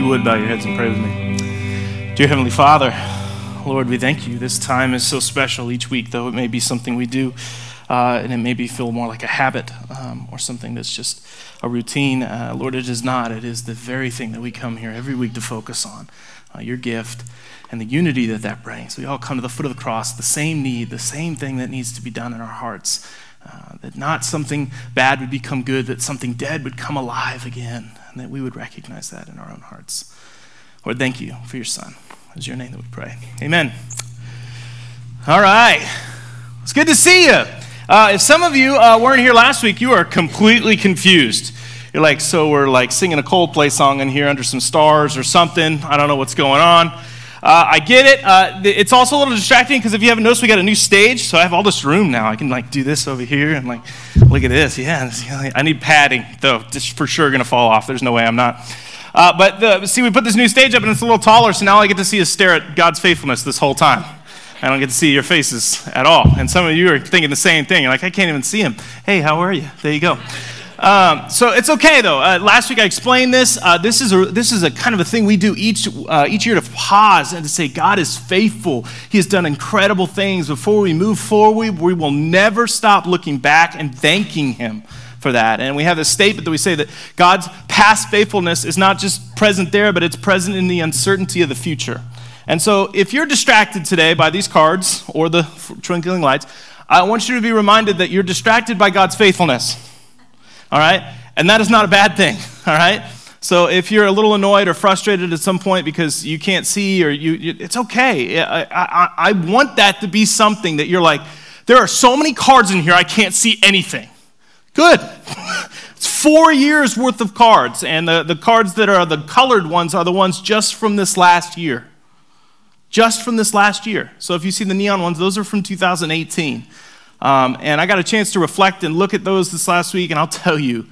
you would, bow your heads and pray with me. Dear Heavenly Father, Lord, we thank you. This time is so special each week, though it may be something we do, uh, and it may be feel more like a habit um, or something that's just a routine. Uh, Lord, it is not. It is the very thing that we come here every week to focus on uh, your gift and the unity that that brings. We all come to the foot of the cross, the same need, the same thing that needs to be done in our hearts. Uh, that not something bad would become good, that something dead would come alive again, and that we would recognize that in our own hearts. Lord, thank you for your Son. It's your name that we pray. Amen. All right. It's good to see you. Uh, if some of you uh, weren't here last week, you are completely confused. You're like, so we're like singing a Coldplay song in here under some stars or something. I don't know what's going on. Uh, I get it. Uh, it's also a little distracting because if you haven't noticed, we got a new stage, so I have all this room now. I can like do this over here and like look at this. Yeah, I need padding though. It's for sure gonna fall off. There's no way I'm not. Uh, but the, see, we put this new stage up and it's a little taller, so now I get to see is stare at God's faithfulness this whole time. I don't get to see your faces at all. And some of you are thinking the same thing. You're like, I can't even see him. Hey, how are you? There you go. Um, so it's okay though. Uh, last week I explained this. Uh, this is a this is a kind of a thing we do each uh, each year to pause and to say God is faithful. He has done incredible things. Before we move forward, we will never stop looking back and thanking Him for that. And we have this statement that we say that God's past faithfulness is not just present there, but it's present in the uncertainty of the future. And so if you're distracted today by these cards or the twinkling lights, I want you to be reminded that you're distracted by God's faithfulness all right? And that is not a bad thing, all right? So if you're a little annoyed or frustrated at some point because you can't see or you, you it's okay. I, I, I want that to be something that you're like, there are so many cards in here, I can't see anything. Good. it's four years worth of cards, and the, the cards that are the colored ones are the ones just from this last year. Just from this last year. So if you see the neon ones, those are from 2018. Um, and I got a chance to reflect and look at those this last week, and I'll tell you,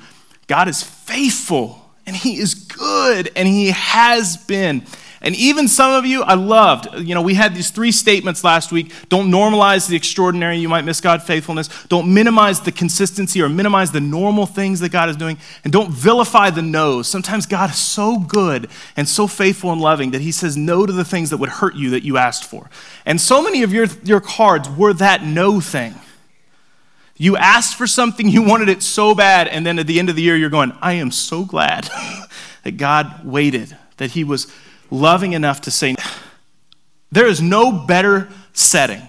God is faithful, and He is good, and He has been. And even some of you, I loved. You know, we had these three statements last week. Don't normalize the extraordinary. You might miss God's faithfulness. Don't minimize the consistency or minimize the normal things that God is doing. And don't vilify the no's. Sometimes God is so good and so faithful and loving that He says no to the things that would hurt you that you asked for. And so many of your, your cards were that no thing. You asked for something, you wanted it so bad, and then at the end of the year, you're going, I am so glad that God waited, that He was loving enough to say, There is no better setting,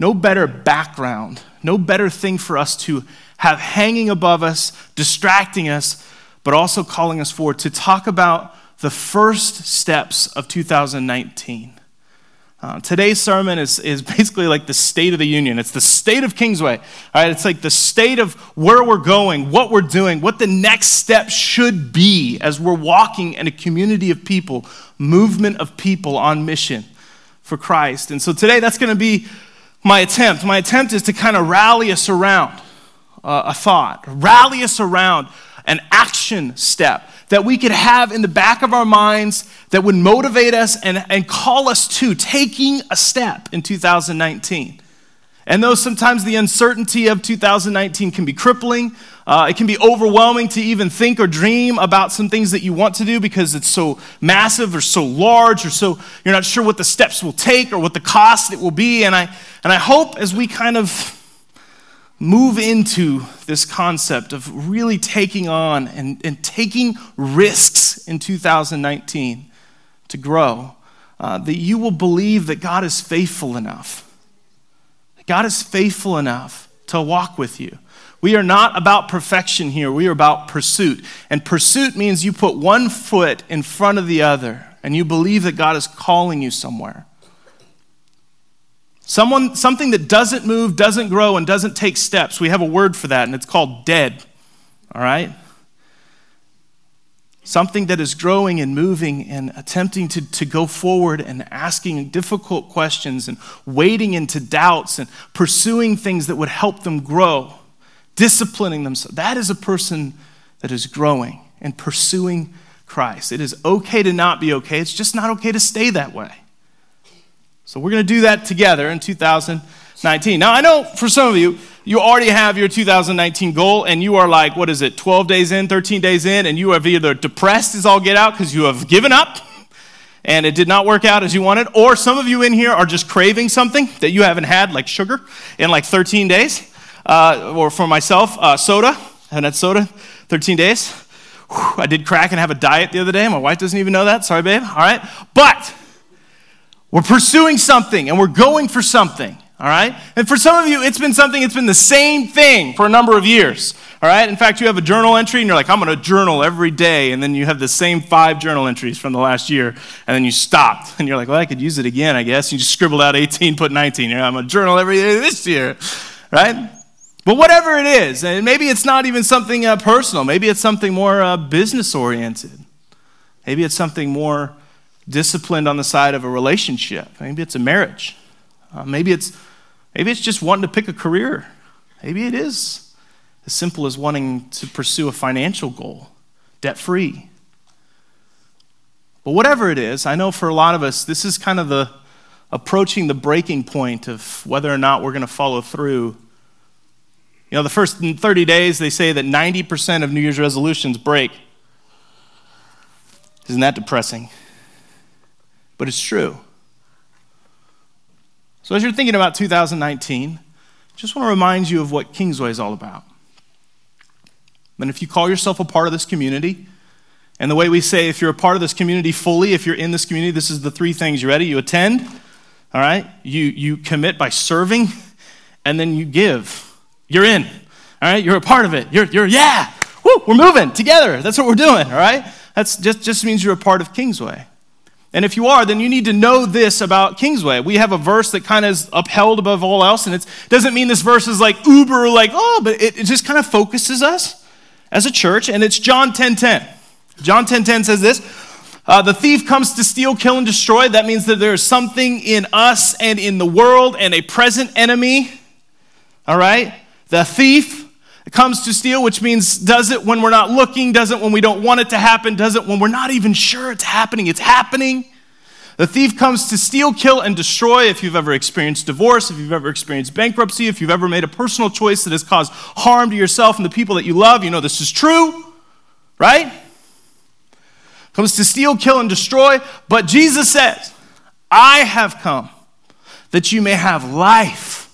no better background, no better thing for us to have hanging above us, distracting us, but also calling us forward to talk about the first steps of 2019. Uh, today's sermon is, is basically like the state of the union. It's the state of Kingsway. All right? It's like the state of where we're going, what we're doing, what the next step should be as we're walking in a community of people, movement of people on mission for Christ. And so today, that's going to be my attempt. My attempt is to kind of rally us around uh, a thought, rally us around an action step that we could have in the back of our minds that would motivate us and, and call us to taking a step in 2019. And though sometimes the uncertainty of 2019 can be crippling, uh, it can be overwhelming to even think or dream about some things that you want to do because it's so massive or so large or so you're not sure what the steps will take or what the cost it will be. And I, and I hope as we kind of move into this concept of really taking on and, and taking risks in 2019 to grow, uh, that you will believe that God is faithful enough. God is faithful enough to walk with you. We are not about perfection here, we are about pursuit. And pursuit means you put one foot in front of the other and you believe that God is calling you somewhere. Someone, something that doesn't move, doesn't grow, and doesn't take steps. We have a word for that, and it's called dead. All right? Something that is growing and moving and attempting to, to go forward and asking difficult questions and wading into doubts and pursuing things that would help them grow, disciplining themselves. That is a person that is growing and pursuing Christ. It is okay to not be okay, it's just not okay to stay that way. So we're going to do that together in 2019. Now, I know for some of you, you already have your 2019 goal and you are like, what is it, 12 days in, 13 days in, and you have either depressed as all get out because you have given up and it did not work out as you wanted, or some of you in here are just craving something that you haven't had, like sugar, in like 13 days. Uh, or for myself, uh, soda. I haven't had soda 13 days. Whew, I did crack and have a diet the other day. My wife doesn't even know that. Sorry, babe. All right. But we're pursuing something and we're going for something. All right? And for some of you, it's been something, it's been the same thing for a number of years. All right? In fact, you have a journal entry and you're like, I'm going to journal every day. And then you have the same five journal entries from the last year. And then you stopped. And you're like, well, I could use it again, I guess. You just scribbled out 18, put 19. You're I'm going to journal every day this year. Right? But whatever it is, and maybe it's not even something uh, personal, maybe it's something more uh, business oriented. Maybe it's something more disciplined on the side of a relationship. Maybe it's a marriage. Uh, maybe, it's, maybe it's just wanting to pick a career. Maybe it is as simple as wanting to pursue a financial goal, debt free. But whatever it is, I know for a lot of us, this is kind of the approaching the breaking point of whether or not we're going to follow through you know, the first 30 days, they say that 90% of New Year's resolutions break. Isn't that depressing? But it's true. So, as you're thinking about 2019, I just want to remind you of what Kingsway is all about. And if you call yourself a part of this community, and the way we say if you're a part of this community fully, if you're in this community, this is the three things. You ready? You attend, all right? You, you commit by serving, and then you give. You're in. All right? You're a part of it. You're, you're yeah. Woo, we're moving together. That's what we're doing, all right? That's just, just means you're a part of Kingsway. And if you are, then you need to know this about Kingsway. We have a verse that kind of is upheld above all else, and it doesn't mean this verse is like uber, like, oh, but it, it just kind of focuses us as a church, and it's John 10 10. John 10 10 says this uh, The thief comes to steal, kill, and destroy. That means that there's something in us and in the world and a present enemy, all right? The thief comes to steal, which means does it when we're not looking, does it when we don't want it to happen, does it when we're not even sure it's happening. It's happening. The thief comes to steal, kill, and destroy. If you've ever experienced divorce, if you've ever experienced bankruptcy, if you've ever made a personal choice that has caused harm to yourself and the people that you love, you know this is true, right? Comes to steal, kill, and destroy. But Jesus says, I have come that you may have life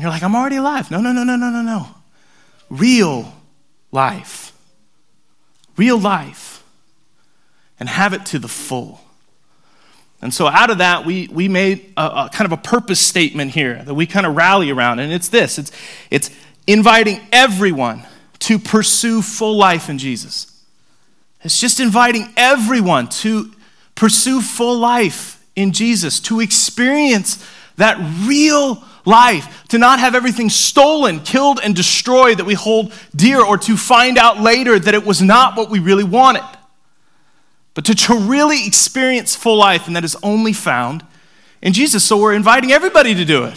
and you're like, I'm already alive. No, no, no, no, no, no, no. Real life. Real life. And have it to the full. And so, out of that, we, we made a, a, kind of a purpose statement here that we kind of rally around. And it's this it's, it's inviting everyone to pursue full life in Jesus. It's just inviting everyone to pursue full life in Jesus, to experience that real life, to not have everything stolen, killed, and destroyed that we hold dear, or to find out later that it was not what we really wanted. But to, to really experience full life, and that is only found in Jesus. So we're inviting everybody to do it,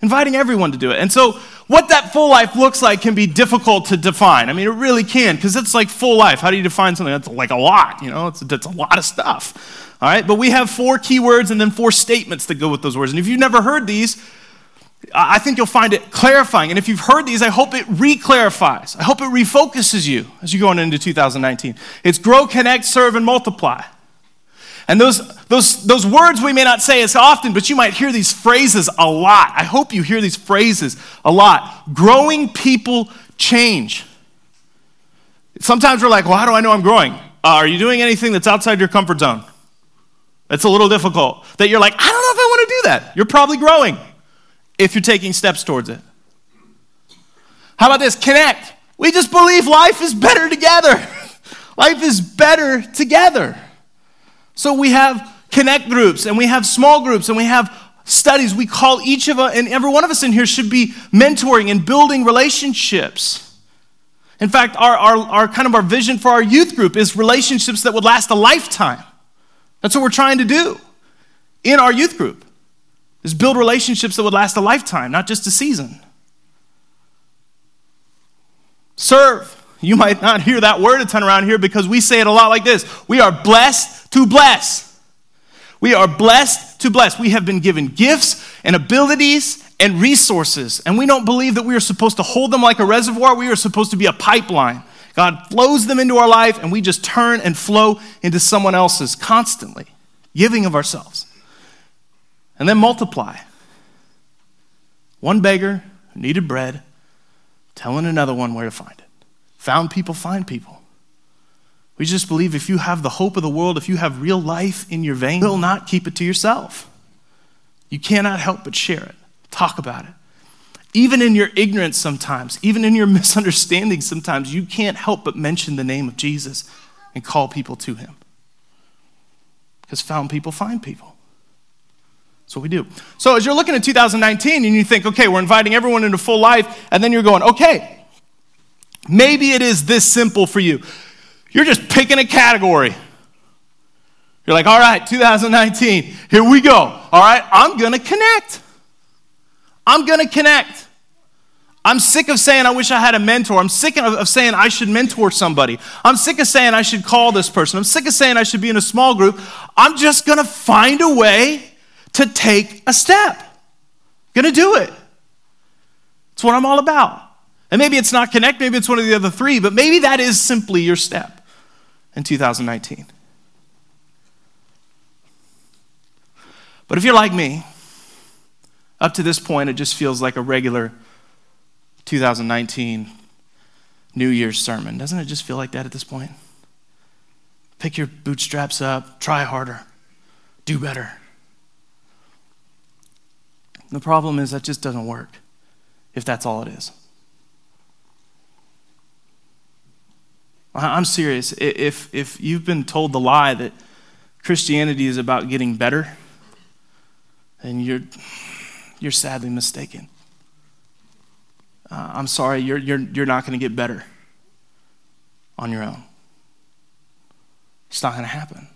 inviting everyone to do it. And so, what that full life looks like can be difficult to define. I mean, it really can, because it's like full life. How do you define something that's like a lot? You know, it's, a lot of stuff. All right, but we have four keywords and then four statements that go with those words. And if you've never heard these, I think you'll find it clarifying. And if you've heard these, I hope it re clarifies. I hope it refocuses you as you go on into 2019. It's grow, connect, serve, and multiply. And those, those, those words we may not say as often, but you might hear these phrases a lot. I hope you hear these phrases a lot. Growing people change. Sometimes we're like, well, how do I know I'm growing? Uh, are you doing anything that's outside your comfort zone? It's a little difficult. That you're like, I don't know if I want to do that. You're probably growing if you're taking steps towards it. How about this? Connect. We just believe life is better together. life is better together. So we have connect groups and we have small groups and we have studies. We call each of us, and every one of us in here should be mentoring and building relationships. In fact, our, our, our kind of our vision for our youth group is relationships that would last a lifetime. That's what we're trying to do in our youth group is build relationships that would last a lifetime, not just a season. Serve. You might not hear that word a ton around here because we say it a lot like this We are blessed to bless. We are blessed to bless. We have been given gifts and abilities and resources. And we don't believe that we are supposed to hold them like a reservoir. We are supposed to be a pipeline. God flows them into our life, and we just turn and flow into someone else's constantly, giving of ourselves. And then multiply. One beggar who needed bread, telling another one where to find it. Found people, find people. We just believe if you have the hope of the world, if you have real life in your veins, you will not keep it to yourself. You cannot help but share it, talk about it. Even in your ignorance sometimes, even in your misunderstanding sometimes, you can't help but mention the name of Jesus and call people to him. Because found people find people. That's what we do. So as you're looking at 2019 and you think, okay, we're inviting everyone into full life, and then you're going, okay, maybe it is this simple for you. You're just picking a category. You're like, all right, 2019, here we go. All right, I'm going to connect. I'm going to connect. I'm sick of saying I wish I had a mentor. I'm sick of, of, saying I should mentor somebody. I'm sick of saying I should call this person. I'm sick of saying I should be in a small group. I'm just going to find a way to take a step. To do it. It's what I'm all about. And maybe it's not connect, maybe it's one of the other three, but maybe that is simply your step in 2019. But if you're like me, up to this point, it just feels like a regular 2019 New Year's sermon. Doesn't it just feel like that at this point? Pick your bootstraps up, try harder, do better. The problem is that just doesn't work if that's all it is. I'm serious. If, if you've been told the lie that Christianity is about getting better, then you're, you're sadly mistaken. Uh, I'm sorry, you're, you're, you're not going to get better on your own. It's not going to happen.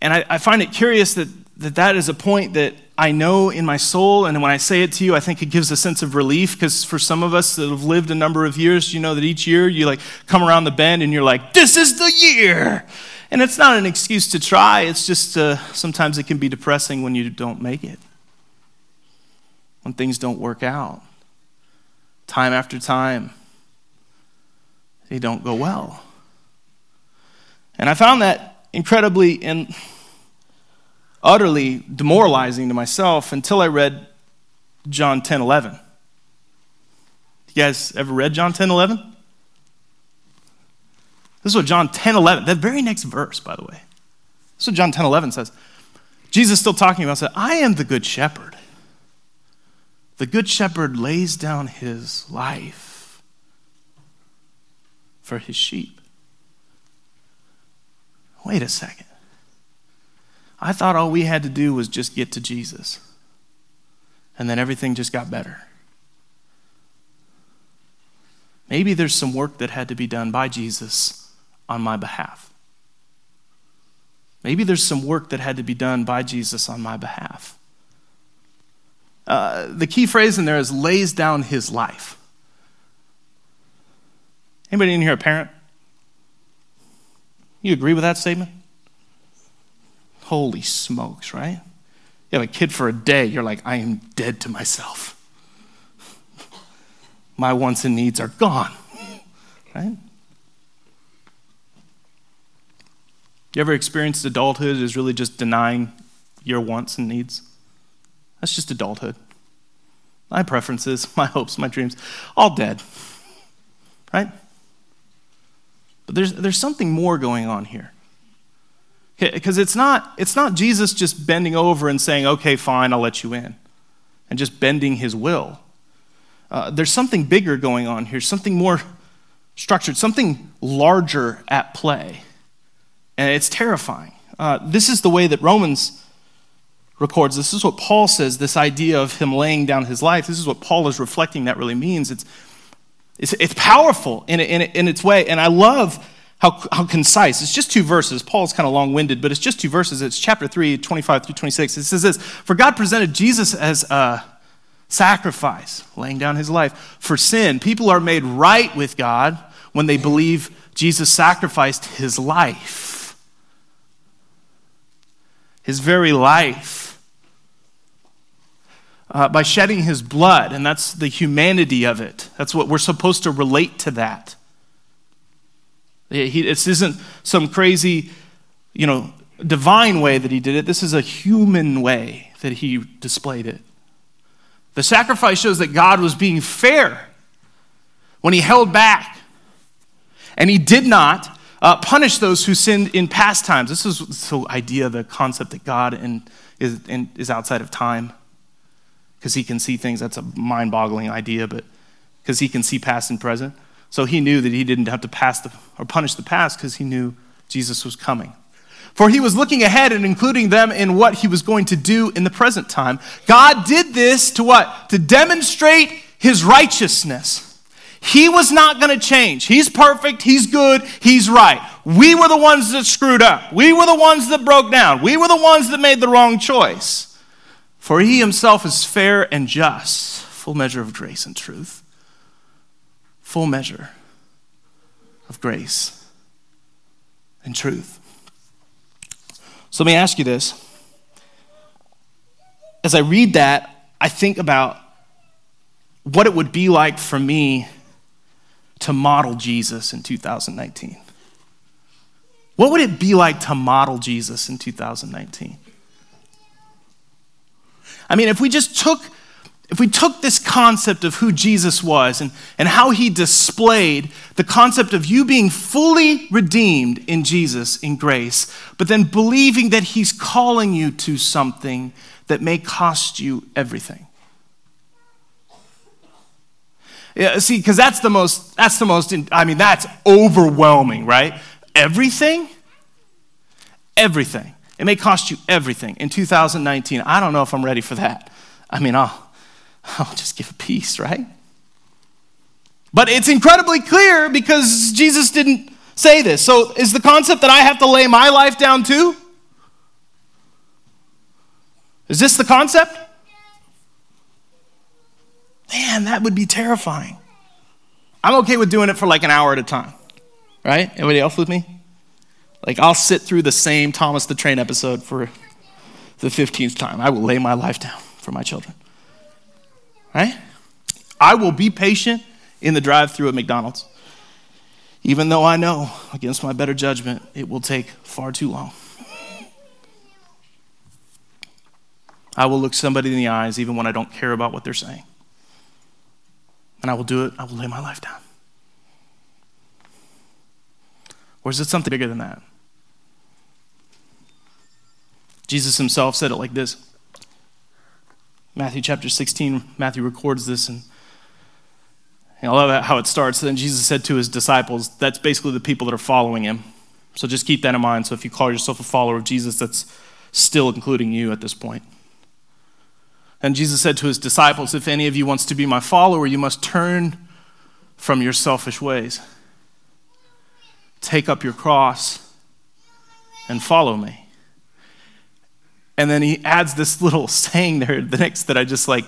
And I, I find it curious that, that that is a point that I know in my soul, and when I say it to you, I think it gives a sense of relief because for some of us that have lived a number of years, you know that each year you like come around the bend and you're like, this is the year. And it's not an excuse to try, it's just uh, sometimes it can be depressing when you don't make it, when things don't work out. Time after time, they don't go well. And I found that incredibly and utterly demoralizing to myself until I read John 10 11. You guys ever read John 10 11? This is what John 10 11, that very next verse, by the way. This is what John 10 11 says. Jesus still talking about said, I am the good shepherd. The good shepherd lays down his life for his sheep. Wait a second. I thought all we had to do was just get to Jesus. And then everything just got better. Maybe there's some work that had to be done by Jesus on my behalf. Maybe there's some work that had to be done by Jesus on my behalf. Uh, the key phrase in there is lays down his life. Anybody in here a parent? You agree with that statement? Holy smokes, right? You have a kid for a day, you're like, I am dead to myself. My wants and needs are gone, right? You ever experienced adulthood is really just denying your wants and needs? That's just adulthood. My preferences, my hopes, my dreams, all dead, right? But there's, there's something more going on here. Because it's not, it's not Jesus just bending over and saying, okay, fine, I'll let you in, and just bending his will. Uh, there's something bigger going on here, something more structured, something larger at play. And it's terrifying. Uh, this is the way that Romans records. This is what Paul says, this idea of him laying down his life. This is what Paul is reflecting that really means. It's, it's, it's powerful in, in, in its way. And I love how, how concise. It's just two verses. Paul's kind of long winded, but it's just two verses. It's chapter 3, 25 through 26. It says this For God presented Jesus as a sacrifice, laying down his life for sin. People are made right with God when they believe Jesus sacrificed his life, his very life uh, by shedding his blood, and that's the humanity of it. That's what we're supposed to relate to that. He, this isn't some crazy, you know, divine way that he did it. This is a human way that he displayed it. The sacrifice shows that God was being fair when he held back. And he did not uh, punish those who sinned in past times. This is the idea, the concept that God is, is outside of time because he can see things. That's a mind boggling idea, but because he can see past and present. So he knew that he didn't have to pass the, or punish the past because he knew Jesus was coming. For he was looking ahead and including them in what he was going to do in the present time. God did this to what? To demonstrate his righteousness. He was not going to change. He's perfect. He's good. He's right. We were the ones that screwed up. We were the ones that broke down. We were the ones that made the wrong choice. For he himself is fair and just, full measure of grace and truth. Full measure of grace and truth. So let me ask you this. As I read that, I think about what it would be like for me to model Jesus in 2019. What would it be like to model Jesus in 2019? I mean, if we just took if we took this concept of who Jesus was and, and how he displayed the concept of you being fully redeemed in Jesus in grace, but then believing that he's calling you to something that may cost you everything. Yeah, see, because that's the most, that's the most, I mean, that's overwhelming, right? Everything? Everything. It may cost you everything in 2019. I don't know if I'm ready for that. I mean, I'll, I'll just give a piece, right? But it's incredibly clear because Jesus didn't say this. So is the concept that I have to lay my life down too? Is this the concept? Man, that would be terrifying. I'm okay with doing it for like an hour at a time, right? Anybody else with me? Like, I'll sit through the same Thomas the Train episode for the 15th time. I will lay my life down for my children. Right? I will be patient in the drive through at McDonald's, even though I know, against my better judgment, it will take far too long. I will look somebody in the eyes even when I don't care about what they're saying. And I will do it, I will lay my life down. Or is it something bigger than that? Jesus himself said it like this Matthew chapter 16, Matthew records this, and I love how it starts. Then Jesus said to his disciples, that's basically the people that are following him. So just keep that in mind. So if you call yourself a follower of Jesus, that's still including you at this point. And Jesus said to his disciples, If any of you wants to be my follower, you must turn from your selfish ways. Take up your cross and follow me. And then he adds this little saying there, the next that I just like,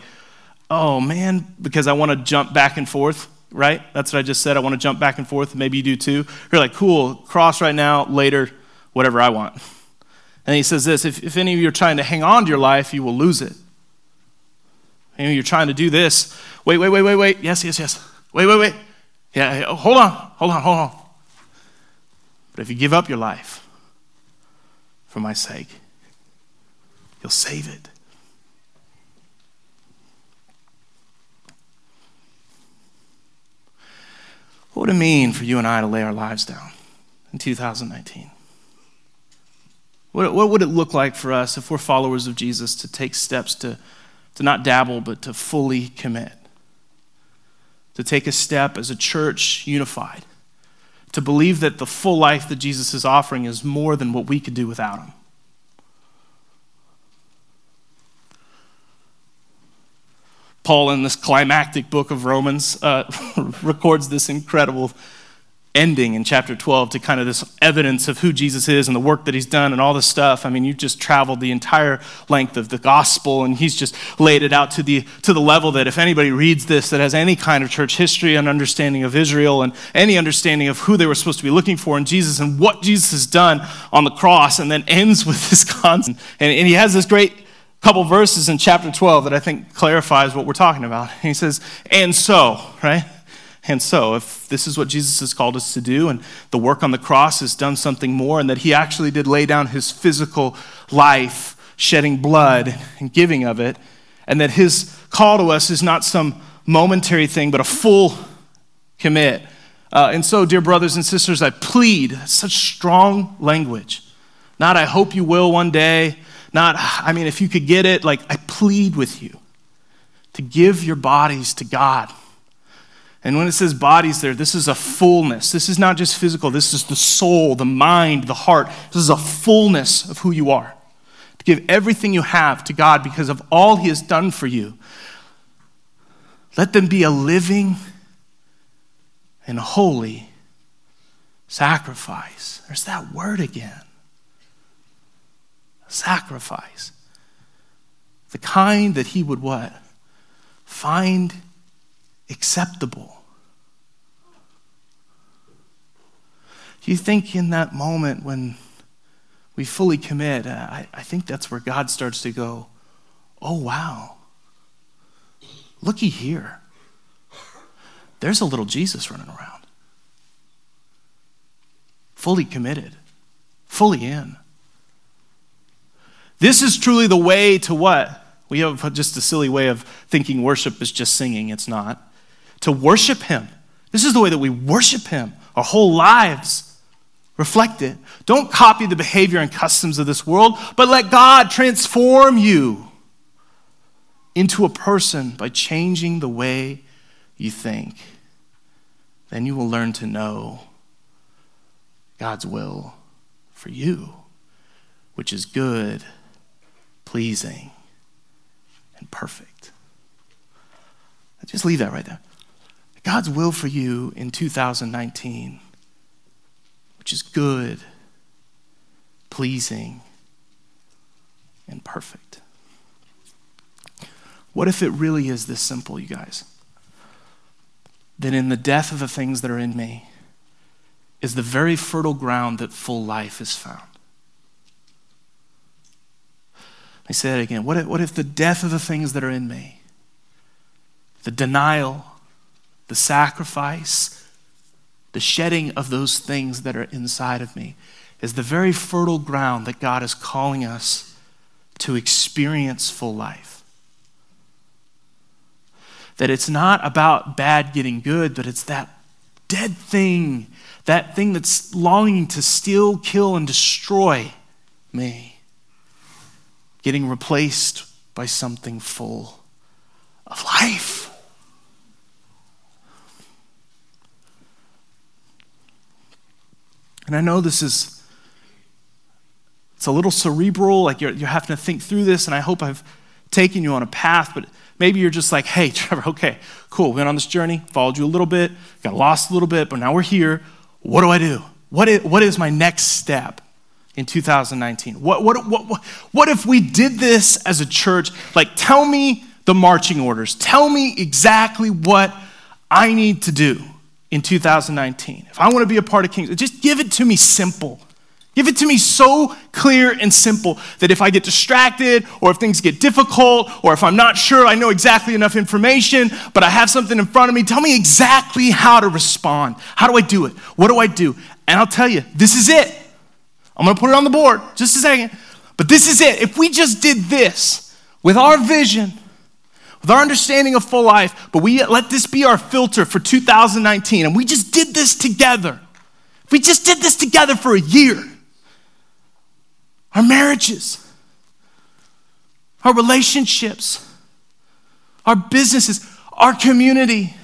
oh man, because I want to jump back and forth, right? That's what I just said. I want to jump back and forth. Maybe you do too. You're like, cool, cross right now, later, whatever I want. And he says this if, if any of you are trying to hang on to your life, you will lose it. And you're trying to do this. Wait, wait, wait, wait, wait. Yes, yes, yes. Wait, wait, wait. Yeah, oh, hold on, hold on, hold on. But if you give up your life for my sake, You'll save it. What would it mean for you and I to lay our lives down in 2019? What, what would it look like for us if we're followers of Jesus to take steps to, to not dabble, but to fully commit? To take a step as a church unified, to believe that the full life that Jesus is offering is more than what we could do without him. Paul, in this climactic book of Romans, uh, records this incredible ending in chapter 12 to kind of this evidence of who Jesus is and the work that he's done and all this stuff. I mean, you've just traveled the entire length of the gospel and he's just laid it out to the, to the level that if anybody reads this that has any kind of church history and understanding of Israel and any understanding of who they were supposed to be looking for in Jesus and what Jesus has done on the cross and then ends with this concept. And, and he has this great couple verses in chapter 12 that I think clarifies what we're talking about. He says, and so, right? And so, if this is what Jesus has called us to do, and the work on the cross has done something more, and that he actually did lay down his physical life, shedding blood and giving of it, and that his call to us is not some momentary thing, but a full commit. Uh, and so, dear brothers and sisters, I plead such strong language. Not, I hope you will one day. Not, I mean, if you could get it, like, I plead with you to give your bodies to God and when it says bodies there, this is a fullness. This is not just physical, this is the soul, the mind, the heart. This is a fullness of who you are. To give everything you have to God because of all He has done for you. Let them be a living and holy sacrifice. There's that word again. Sacrifice. The kind that he would what? Find acceptable. Do you think in that moment when we fully commit, uh, I, I think that's where God starts to go, oh, wow, looky here. There's a little Jesus running around. Fully committed, fully in. This is truly the way to what? We have just a silly way of thinking worship is just singing. It's not. To worship Him. This is the way that we worship Him our whole lives. Reflect it. Don't copy the behavior and customs of this world, but let God transform you into a person by changing the way you think. Then you will learn to know God's will for you, which is good, pleasing, and perfect. Just leave that right there. God's will for you in 2019 which is good, pleasing, and perfect. What if it really is this simple, you guys? That in the death of the things that are in me is the very fertile ground that full life is found. I say that again. What if, what if the death of the things that are in me, the denial, the sacrifice, the shedding of those things that are inside of me is the very fertile ground that God is calling us to experience full life. That it's not about bad getting good, but it's that dead thing, that thing that's longing to steal, kill, and destroy me, getting replaced by something full of life. And I know this is, it's a little cerebral, like you're, you're having to think through this, and I hope I've taken you on a path, but maybe you're just like, hey, Trevor, okay, cool, went on this journey, followed you a little bit, got lost a little bit, but now we're here. What do I do? What is, what is my next step? In 2019? What, what, what, what if we did this as a church? Like, tell me the marching orders. Tell me exactly what I need to do in 2019, if I want to be a part of Kings, just give it to me simple. Give it to me so clear and simple that if I get distracted or if things get difficult or if I'm not sure I know exactly enough information, but I have something in front of me, tell me exactly how to respond. How do I do it? What do I do? And I'll tell you, this is it. I'm going to put it on the board just a second. But this is it. If we just did this with our vision, with our understanding of full life, but we let this be our filter for 2019. And we just did this together. If We just did this together for a year. Our marriages, our relationships, our businesses, our community,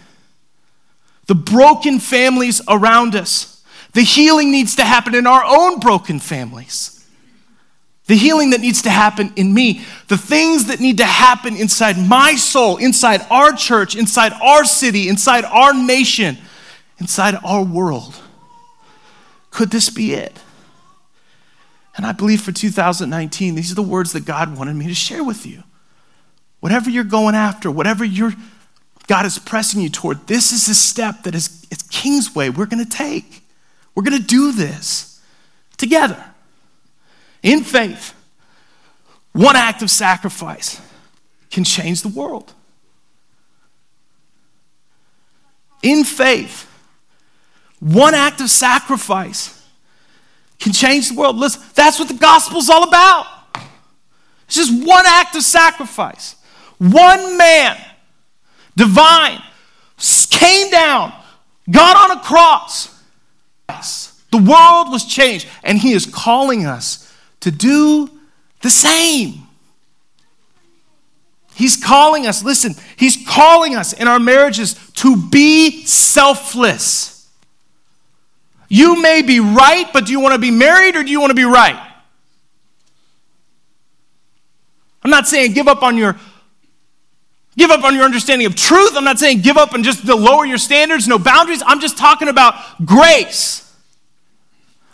the broken families around us. The healing needs to happen in our own broken families the healing that needs to happen in me, the things that need to happen inside my soul, inside our church, inside our city, inside our nation, inside our world. Could this be it? And I believe for 2019, these are the words that God wanted me to share with you. Whatever you're going after, whatever you're, God is pressing you toward, this is a step that is it's Kingsway we're going to take. We're going to do this together in faith, one act of sacrifice can change the world. In faith, one act of sacrifice can change the world. Listen, that's what the gospel's all about. It's just one act of sacrifice. One man, divine, came down, got on a cross. The world was changed, and he is calling us to do the same. He's calling us, listen, he's calling us in our marriages to be selfless. You may be right, but do you want to be married or do you want to be right? I'm not saying give up on your give up on your understanding of truth. I'm not saying give up and just lower your standards, no boundaries. I'm just talking about grace.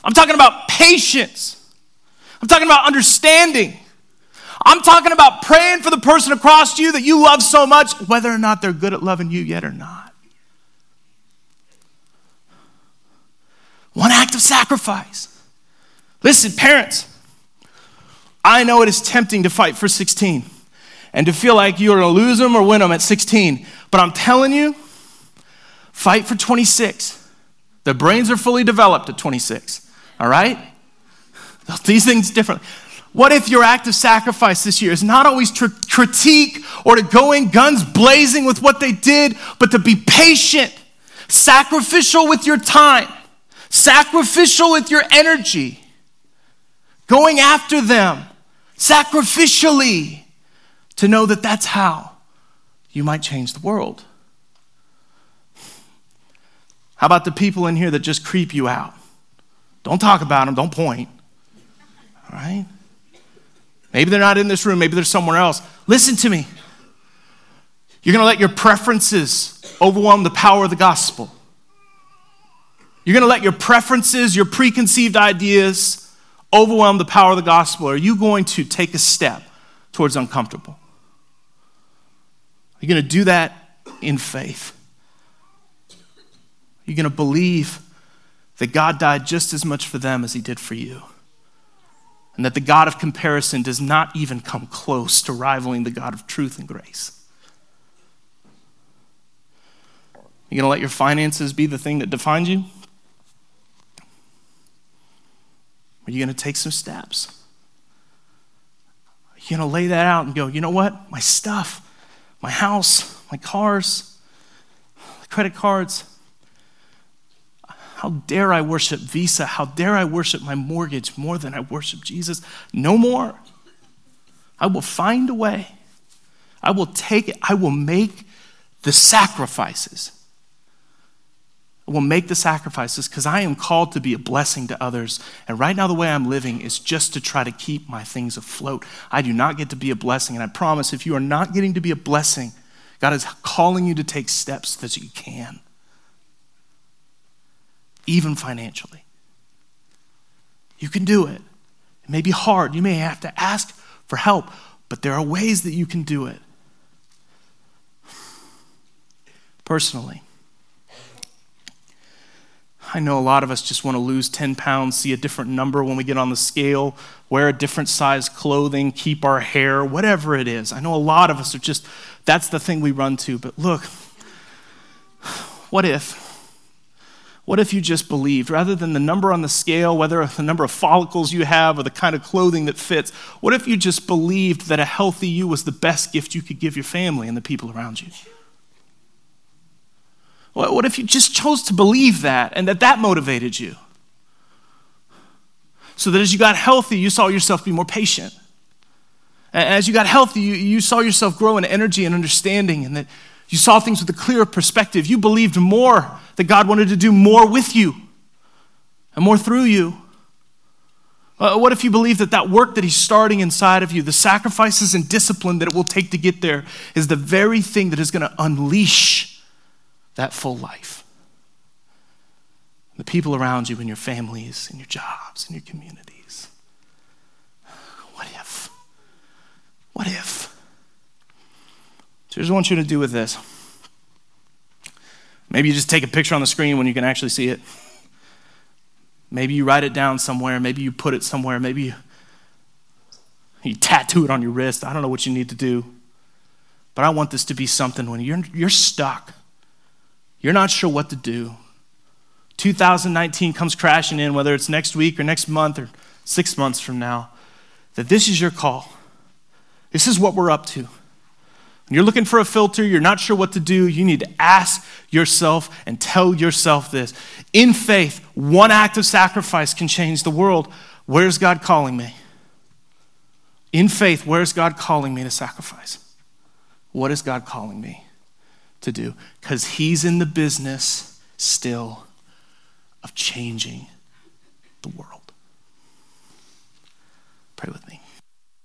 I'm talking about patience. I'm talking about understanding. I'm talking about praying for the person across you that you love so much, whether or not they're good at loving you yet or not. One act of sacrifice. Listen, parents, I know it is tempting to fight for 16 and to feel like you're going to lose them or win them at 16, but I'm telling you, fight for 26. The brains are fully developed at 26, all right? These things different. What if your act of sacrifice this year is not always to critique or to go in guns blazing with what they did, but to be patient, sacrificial with your time, sacrificial with your energy, going after them sacrificially to know that that's how you might change the world? How about the people in here that just creep you out? Don't talk about them, don't point. All right? Maybe they're not in this room, maybe they're somewhere else. Listen to me. You're going to let your preferences overwhelm the power of the gospel. You're going to let your preferences, your preconceived ideas overwhelm the power of the gospel. Are you going to take a step towards uncomfortable? Are You're going to do that in faith. Are You're going to believe that God died just as much for them as he did for you and that the God of comparison does not even come close to rivaling the God of truth and grace. You gonna let your finances be the thing that defines you? Are you gonna take some steps? Are you gonna lay that out and go, you know what? My stuff, my house, my cars, credit cards, how dare I worship Visa? How dare I worship my mortgage more than I worship Jesus? No more. I will find a way. I will take it. I will make the sacrifices. I will make the sacrifices because I am called to be a blessing to others. And right now, the way I'm living is just to try to keep my things afloat. I do not get to be a blessing. And I promise if you are not getting to be a blessing, God is calling you to take steps that you can even financially. You can do it. It may be hard. You may have to ask for help, but there are ways that you can do it. Personally, I know a lot of us just want to lose 10 pounds, see a different number when we get on the scale, wear a different size clothing, keep our hair, whatever it is. I know a lot of us are just, that's the thing we run to. But look, what if? What if you just believed? Rather than the number on the scale, whether the number of follicles you have or the kind of clothing that fits, what if you just believed that a healthy you was the best gift you could give your family and the people around you? What if you just chose to believe that and that that motivated you? So that as you got healthy, you saw yourself be more patient. And as you got healthy, you, you saw yourself grow in energy and understanding, and that you saw things with a clearer perspective. You believed more that God wanted to do more with you and more through you. Uh, what if you believe that that work that He's starting inside of you, the sacrifices and discipline that it will take to get there, is the very thing that is going to unleash that full life? The people around you, and your families, and your jobs, and your communities. What if? What if? So here's what I want you to do with this. Maybe you just take a picture on the screen when you can actually see it. Maybe you write it down somewhere. Maybe you put it somewhere. Maybe you. You tattoo it on your wrist. I don't know what you need to do. But I want this to be something when you're, you're stuck, you're not sure what to do. 2019 comes crashing in, whether it's next week or next month or six months from now, that this is your call. This is what we're up to. You're looking for a filter, you're not sure what to do, you need to ask yourself and tell yourself this. In faith, one act of sacrifice can change the world. Where's God calling me? In faith, where's God calling me to sacrifice? What is God calling me to do? Because He's in the business still of changing the world. Pray with me.